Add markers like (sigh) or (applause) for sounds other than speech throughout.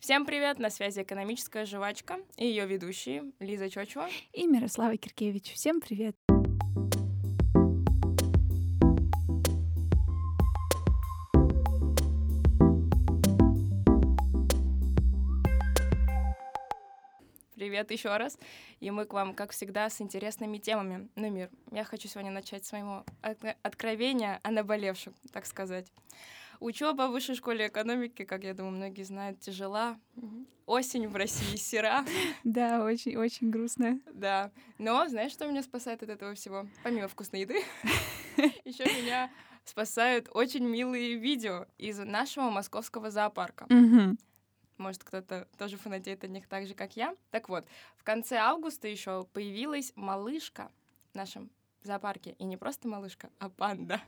Всем привет! На связи экономическая жвачка и ее ведущие Лиза Чочева и Мирослава Киркевич. Всем привет! Привет еще раз. И мы к вам, как всегда, с интересными темами. Ну, мир, я хочу сегодня начать с своего откровения о наболевшем, так сказать. Учеба в высшей школе экономики, как я думаю, многие знают, тяжела. Осень в России сера. Да, очень-очень грустно. Да. Но знаешь, что меня спасает от этого всего? Помимо вкусной еды, (laughs) еще меня спасают очень милые видео из нашего московского зоопарка. Может, кто-то тоже фанатеет от них так же, как я. Так вот, в конце августа еще появилась малышка в нашем зоопарке. И не просто малышка, а панда.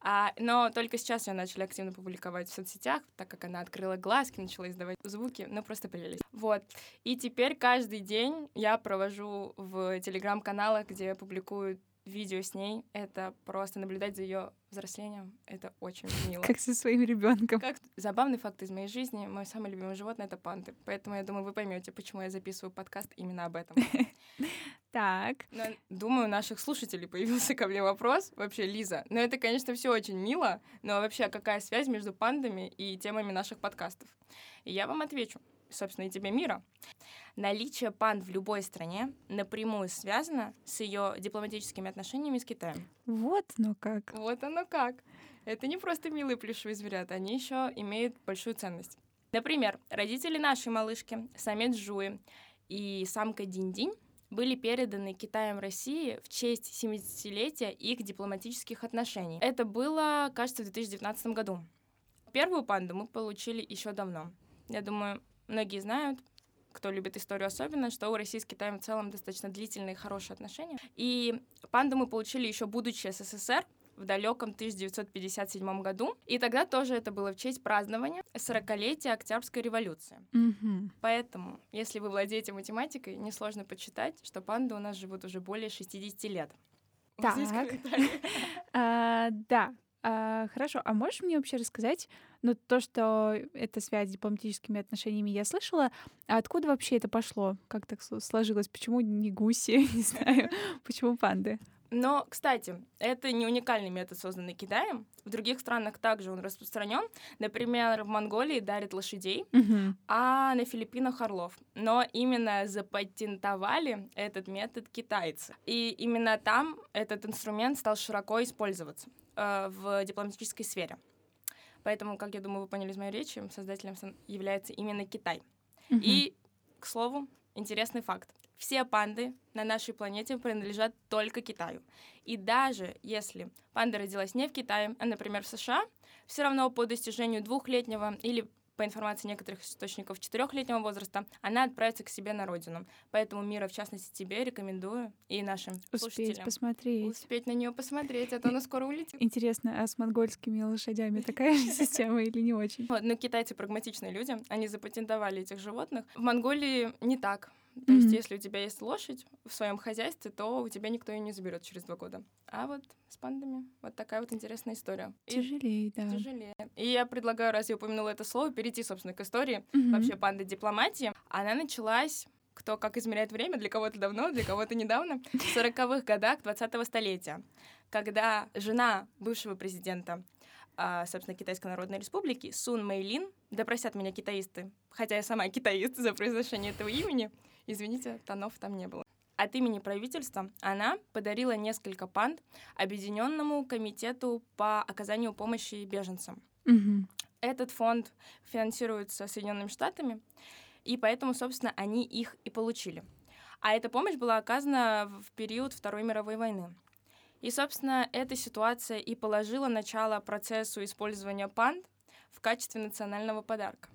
А, но только сейчас ее начали активно публиковать в соцсетях, так как она открыла глазки, начала издавать звуки, ну просто прелесть. Вот. И теперь каждый день я провожу в телеграм-каналах, где публикуют видео с ней. Это просто наблюдать за ее взрослением. Это очень (laughs) мило. Как со своим ребенком. Как забавный факт из моей жизни. Мое самое любимое животное это панды. Поэтому я думаю, вы поймете, почему я записываю подкаст именно об этом. (laughs) Так. Но, думаю, у наших слушателей появился ко мне вопрос. Вообще, Лиза, ну это, конечно, все очень мило, но вообще, а какая связь между пандами и темами наших подкастов? И я вам отвечу собственно, и тебе мира. Наличие панд в любой стране напрямую связано с ее дипломатическими отношениями с Китаем. Вот оно как. Вот оно как. Это не просто милые плюшевые зверята, они еще имеют большую ценность. Например, родители нашей малышки, самец Жуи и самка Динь-Динь, были переданы Китаем России в честь 70-летия их дипломатических отношений. Это было, кажется, в 2019 году. Первую панду мы получили еще давно. Я думаю, многие знают, кто любит историю особенно, что у России с Китаем в целом достаточно длительные и хорошие отношения. И панду мы получили еще будучи СССР, в далеком 1957 году. И тогда тоже это было в честь празднования 40-летия Октябрьской революции. Mm-hmm. Поэтому, если вы владеете математикой, несложно подсчитать, что панды у нас живут уже более 60 лет. Так. (laughs) а, да. А, хорошо. А можешь мне вообще рассказать, ну, то, что эта связь с дипломатическими отношениями я слышала, а откуда вообще это пошло? Как так сложилось? Почему не гуси? (laughs) Не знаю. Почему панды? Но, кстати, это не уникальный метод, созданный Китаем. В других странах также он распространен. Например, в Монголии дарят лошадей, uh-huh. а на Филиппинах орлов. Но именно запатентовали этот метод китайцы. И именно там этот инструмент стал широко использоваться э, в дипломатической сфере. Поэтому, как я думаю, вы поняли из моей речи, создателем является именно Китай. Uh-huh. И, к слову, интересный факт. Все панды на нашей планете принадлежат только Китаю. И даже если панда родилась не в Китае, а, например, в США, все равно по достижению двухлетнего или по информации некоторых источников, четырехлетнего возраста, она отправится к себе на родину. Поэтому Мира, в частности, тебе рекомендую и нашим Успеть слушателям. посмотреть. Успеть на нее посмотреть, а то она скоро улетит. Интересно, а с монгольскими лошадями (laughs) такая же система или не очень? Вот, но китайцы прагматичные люди, они запатентовали этих животных. В Монголии не так. То mm-hmm. есть, если у тебя есть лошадь в своем хозяйстве, то у тебя никто ее не заберет через два года. А вот с пандами вот такая вот интересная история. Тяжелее, да. Тяжелее. И я предлагаю, раз я упомянула это слово, перейти, собственно, к истории mm-hmm. вообще панды дипломатии. Она началась кто как измеряет время, для кого-то давно, для кого-то недавно, в 40-х годах 20-го столетия, когда жена бывшего президента а, собственно, Китайской Народной Республики, Сун Мэйлин, да просят меня китаисты, хотя я сама китаист за произношение этого имени, извините, тонов там не было. От имени правительства она подарила несколько панд Объединенному комитету по оказанию помощи беженцам. Угу. Этот фонд финансируется Соединенными Штатами, и поэтому, собственно, они их и получили. А эта помощь была оказана в период Второй мировой войны. И, собственно, эта ситуация и положила начало процессу использования панд в качестве национального подарка.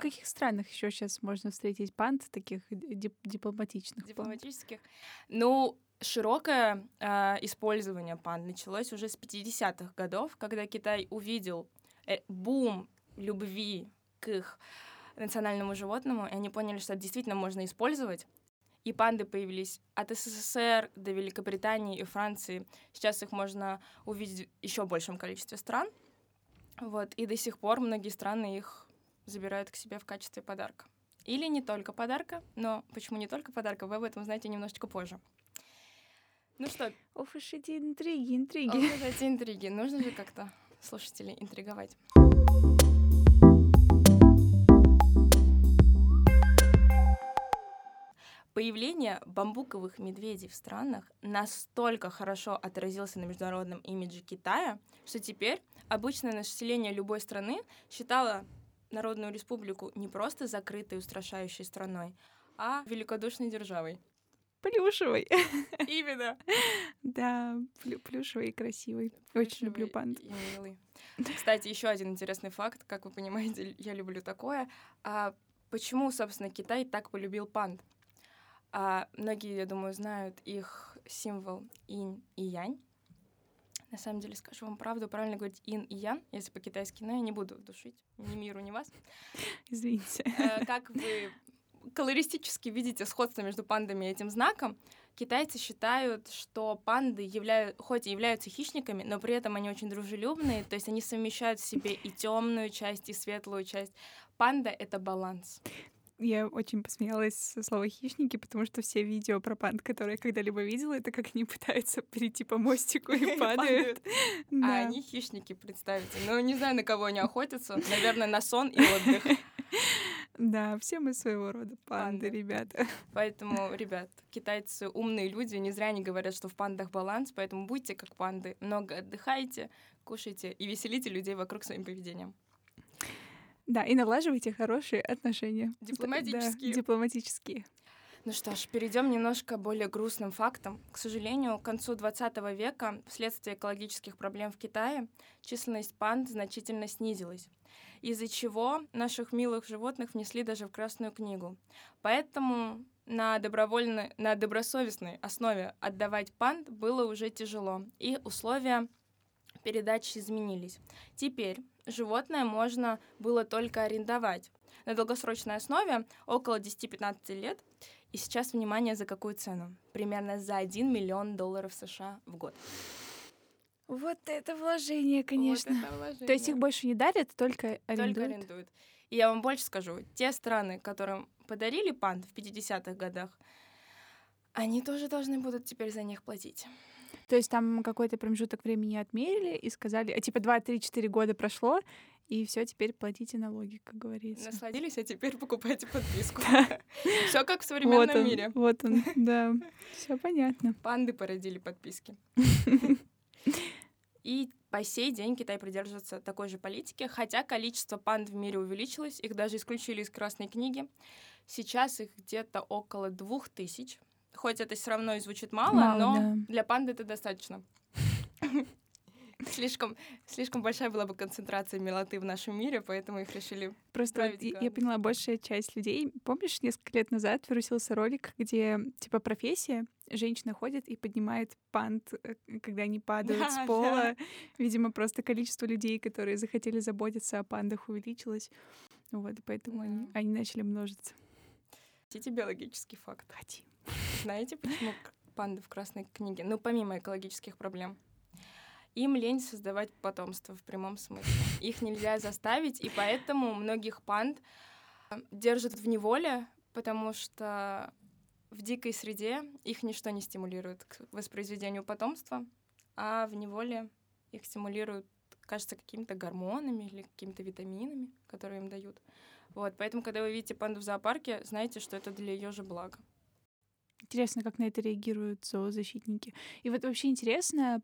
Каких странах еще сейчас можно встретить панд таких дип дипломатичных? Дипломатических. Панд? Ну, широкое э, использование панд началось уже с 50-х годов, когда Китай увидел э, бум любви к их национальному животному, и они поняли, что это действительно можно использовать. И панды появились от СССР до Великобритании и Франции. Сейчас их можно увидеть в еще большем количестве стран. Вот. И до сих пор многие страны их забирают к себе в качестве подарка. Или не только подарка, но почему не только подарка, вы об этом знаете немножечко позже. Ну что? Ох уж эти интриги, интриги. Ох уж эти интриги. Нужно же как-то слушателей интриговать. Появление бамбуковых медведей в странах настолько хорошо отразился на международном имидже Китая, что теперь обычное население любой страны считало Народную Республику не просто закрытой устрашающей страной, а великодушной державой. Плюшевый. (laughs) Именно. Да, плюшевый и красивый. Очень люблю панд. И милый. Кстати, еще один интересный факт. Как вы понимаете, я люблю такое. А почему, собственно, Китай так полюбил панд? А многие, я думаю, знают их символ инь и янь. На самом деле, скажу вам правду, правильно говорить ин и ян, если по-китайски, но я не буду душить ни миру, ни вас. Извините. Э, как вы колористически видите сходство между пандами и этим знаком, китайцы считают, что панды являют, хоть и являются хищниками, но при этом они очень дружелюбные, то есть они совмещают в себе и темную часть, и светлую часть. Панда — это баланс я очень посмеялась со слова хищники, потому что все видео про панд, которые я когда-либо видела, это как они (laughs) пытаются перейти по мостику и (laughs) падают. А они хищники, представьте. Ну, не знаю, на кого они охотятся. Наверное, на сон и отдых. (laughs) Да, все мы своего рода панды, панды, ребята. Поэтому, ребят, китайцы умные люди, не зря они говорят, что в пандах баланс, поэтому будьте как панды, много отдыхайте, кушайте и веселите людей вокруг своим поведением. Да, и налаживайте хорошие отношения. Дипломатические. Да, дипломатические. Ну что ж, перейдем немножко более грустным фактам. К сожалению, к концу 20 века вследствие экологических проблем в Китае численность панд значительно снизилась, из-за чего наших милых животных внесли даже в Красную книгу. Поэтому на добровольной, на добросовестной основе отдавать панд было уже тяжело, и условия передачи изменились. Теперь животное можно было только арендовать на долгосрочной основе около 10-15 лет. И сейчас, внимание, за какую цену? Примерно за 1 миллион долларов США в год. Вот это вложение, конечно. Вот это вложение. То есть их больше не дарят, только арендуют? Только арендуют. И я вам больше скажу, те страны, которым подарили панд в 50-х годах, они тоже должны будут теперь за них платить. То есть там какой-то промежуток времени отмерили и сказали, а типа 2-3-4 года прошло, и все, теперь платите налоги, как говорится. Насладились, а теперь покупайте подписку. Все как в современном мире. Вот он, да. (laughs) Все понятно. Панды породили подписки. (laughs) И по сей день Китай придерживается такой же политики, хотя количество панд в мире увеличилось, их даже исключили из Красной книги. Сейчас их где-то около двух тысяч, Хоть это все равно и звучит мало, мало но да. для панды это достаточно. Слишком, слишком большая была бы концентрация милоты в нашем мире, поэтому их решили Просто я, я поняла, большая часть людей... Помнишь, несколько лет назад вирусился ролик, где, типа, профессия, женщина ходит и поднимает пант, э, когда они падают (laughs) да, с пола. Да. Видимо, просто количество людей, которые захотели заботиться о пандах, увеличилось. Вот, поэтому да. они, они начали множиться. Хотите биологический факт? Хотим. Знаете, почему панды в Красной книге? Ну, помимо экологических проблем. Им лень создавать потомство в прямом смысле. Их нельзя заставить, и поэтому многих панд э, держат в неволе, потому что в дикой среде их ничто не стимулирует к воспроизведению потомства, а в неволе их стимулируют, кажется, какими-то гормонами или какими-то витаминами, которые им дают. Вот, поэтому, когда вы видите панду в зоопарке, знайте, что это для ее же блага. Интересно, как на это реагируют зоозащитники. И вот вообще интересно,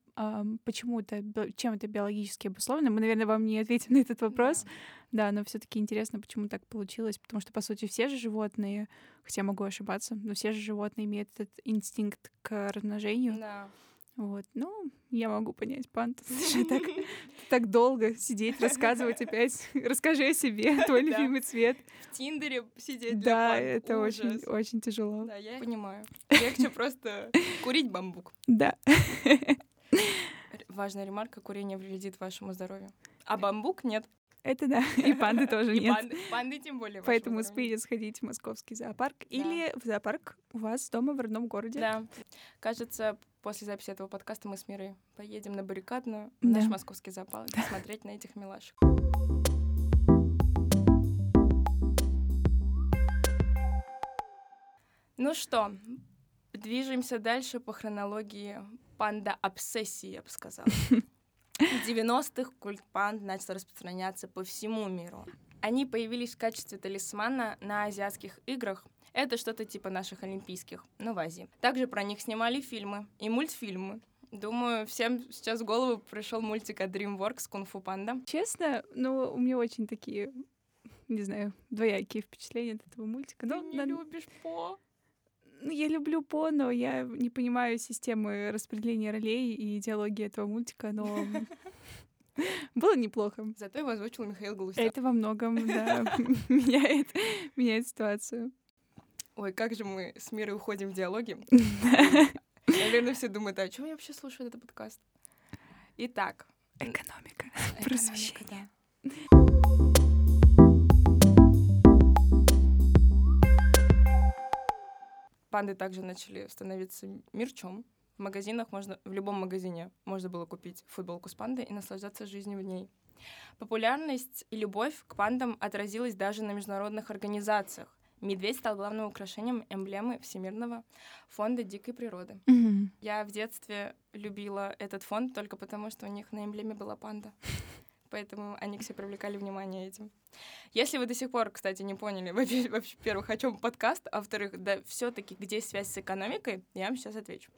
почему это, чем это биологически обусловлено. Мы, наверное, вам не ответим на этот вопрос. Да, да но все-таки интересно, почему так получилось. Потому что, по сути, все же животные, хотя могу ошибаться, но все же животные имеют этот инстинкт к размножению. Да. Вот, ну, я могу понять панту. (laughs) так, (laughs) так долго сидеть, рассказывать опять. (laughs) Расскажи о себе, твой любимый цвет. В Тиндере сидеть Да, это очень, очень тяжело. Да, я понимаю. Легче просто курить бамбук. Да. Важная ремарка, курение вредит вашему здоровью. А бамбук нет. Это да. И панды тоже И нет. панды, панды тем более. Поэтому успеете сходить в московский зоопарк или в зоопарк у вас дома в родном городе. Да. Кажется, после записи этого подкаста мы с Мирой поедем на баррикадную Да. наш московский зоопарк смотреть на этих милашек. Ну что, движемся дальше по хронологии панда-обсессии, я бы сказала. (laughs) В 90-х культ панд начал распространяться по всему миру. Они появились в качестве талисмана на азиатских играх. Это что-то типа наших олимпийских, но в Азии. Также про них снимали фильмы и мультфильмы. Думаю, всем сейчас в голову пришел мультик от DreamWorks «Кунг-фу панда». Честно, ну, у меня очень такие, не знаю, двоякие впечатления от этого мультика. Ты Ну, не на- любишь По? ну, я люблю По, но я не понимаю системы распределения ролей и идеологии этого мультика, но (laughs) было неплохо. Зато его озвучил Михаил Галустян. Это во многом, да, (laughs) меняет, меняет ситуацию. Ой, как же мы с Мирой уходим в диалоги. (laughs) Наверное, все думают, а чего я вообще слушаю этот подкаст? Итак, Экономика. Просвещение. Панды также начали становиться мерчом. В магазинах можно, в любом магазине можно было купить футболку с пандой и наслаждаться жизнью в ней. Популярность и любовь к пандам отразилась даже на международных организациях. Медведь стал главным украшением эмблемы Всемирного фонда дикой природы. Мгм. Я в детстве любила этот фонд только потому, что у них на эмблеме была панда. (laughs) Поэтому они все привлекали внимание этим. Если вы до сих пор, кстати, не поняли, (laughs) во- во-первых, о чем подкаст, а во-вторых, да все-таки где связь с экономикой, я вам сейчас отвечу.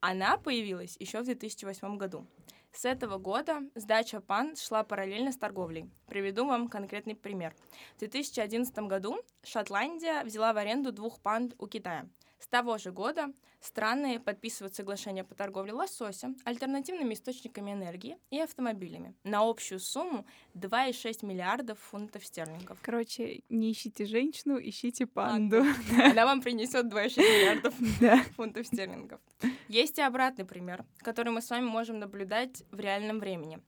Она появилась еще в 2008 году. С этого года сдача панд шла параллельно с торговлей. Приведу вам конкретный пример. В 2011 году Шотландия взяла в аренду двух панд у Китая. С того же года страны подписывают соглашения по торговле лососем, альтернативными источниками энергии и автомобилями на общую сумму 2,6 миллиардов фунтов стерлингов. Короче, не ищите женщину, ищите панду. (laughs) Она вам принесет 2,6 миллиардов (laughs) фунтов стерлингов. Есть и обратный пример, который мы с вами можем наблюдать в реальном времени.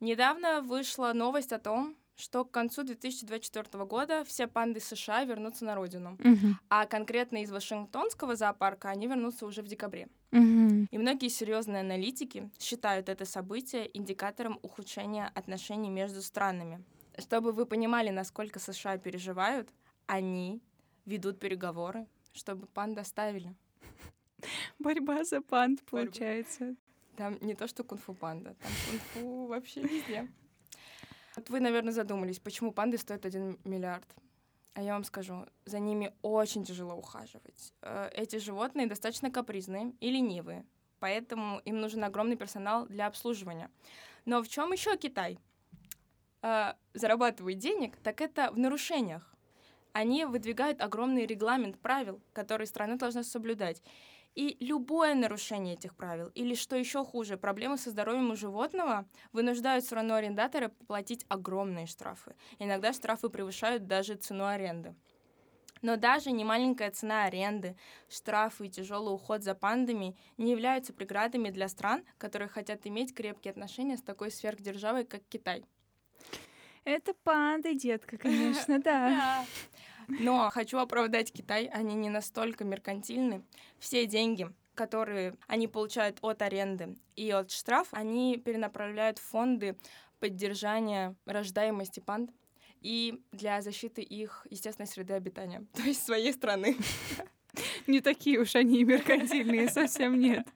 Недавно вышла новость о том, что к концу 2024 года все панды США вернутся на родину, Мгм. а конкретно из Вашингтонского зоопарка они вернутся уже в декабре. Мгм. И многие серьезные аналитики считают это событие индикатором ухудшения отношений между странами. Чтобы вы понимали, насколько США переживают, они ведут переговоры, чтобы панд оставили. Борьба за панд, Борьба. получается. Там не то, что кунг-фу панда, там кунг-фу вообще везде. Вот вы, наверное, задумались, почему панды стоят 1 миллиард. А я вам скажу, за ними очень тяжело ухаживать. Э, Эти животные достаточно капризные и ленивые, поэтому им нужен огромный персонал для обслуживания. Но в чем еще Китай э, зарабатывает денег, так это в нарушениях. Они выдвигают огромный регламент правил, которые страна должна соблюдать. И любое нарушение этих правил, или что еще хуже, проблемы со здоровьем у животного вынуждают страну арендатора платить огромные штрафы. Иногда штрафы превышают даже цену аренды. Но даже немаленькая цена аренды, штрафы и тяжелый уход за пандами не являются преградами для стран, которые хотят иметь крепкие отношения с такой сверхдержавой, как Китай. Это панды, детка, (laughs) конечно, да. Но хочу оправдать Китай, они не настолько меркантильны. Все деньги, которые они получают от аренды и от штраф, они перенаправляют в фонды поддержания рождаемости панд и для защиты их естественной среды обитания, (laughs) то есть своей страны. Не такие уж они меркантильные, совсем нет.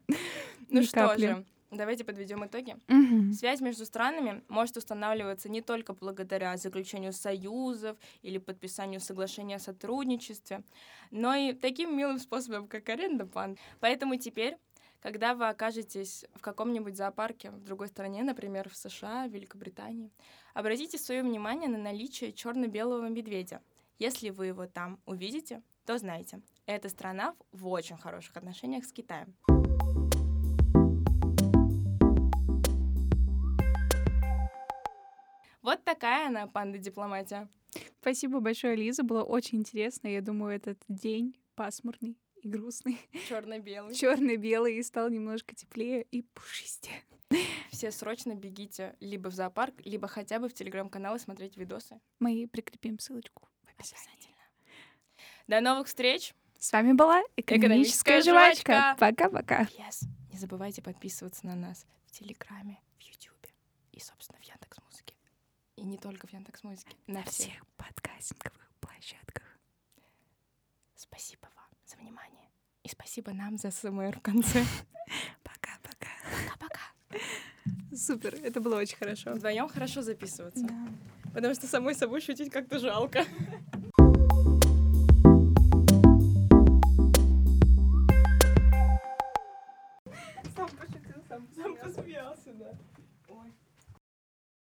Ну что же, давайте подведем итоги. Мгм. Связь между странами может устанавливаться не только благодаря заключению союзов или подписанию соглашения о сотрудничестве, но и таким милым способом, как аренда панд. Поэтому теперь, когда вы окажетесь в каком-нибудь зоопарке в другой стране, например, в США, Великобритании, обратите свое внимание на наличие черно-белого медведя. Если вы его там увидите, то знайте, эта страна в очень хороших отношениях с Китаем. Вот такая она, панда-дипломатия. Спасибо большое, Лиза. Было очень интересно. Я думаю, этот день пасмурный и грустный, Черно-белый. черно-белый, и стал немножко теплее и пушистее. Все срочно бегите либо в зоопарк, либо хотя бы в телеграм-канал и смотреть видосы. Мы прикрепим ссылочку в описании. До новых встреч! С вами была Экономическая, Экономическая жвачка. Пока-пока. Yes. Не забывайте подписываться на нас в Телеграме, в Ютубе и, собственно, в Яндекс. И не только в Яндекс Музыке, на, на всех. всех подкастинговых площадках. Спасибо вам за внимание. И спасибо нам за СМР в конце. (laughs) Пока-пока. Пока-пока. Супер, это было очень хорошо. Вдвоем хорошо записываться. Да. Потому что самой собой шутить как-то жалко.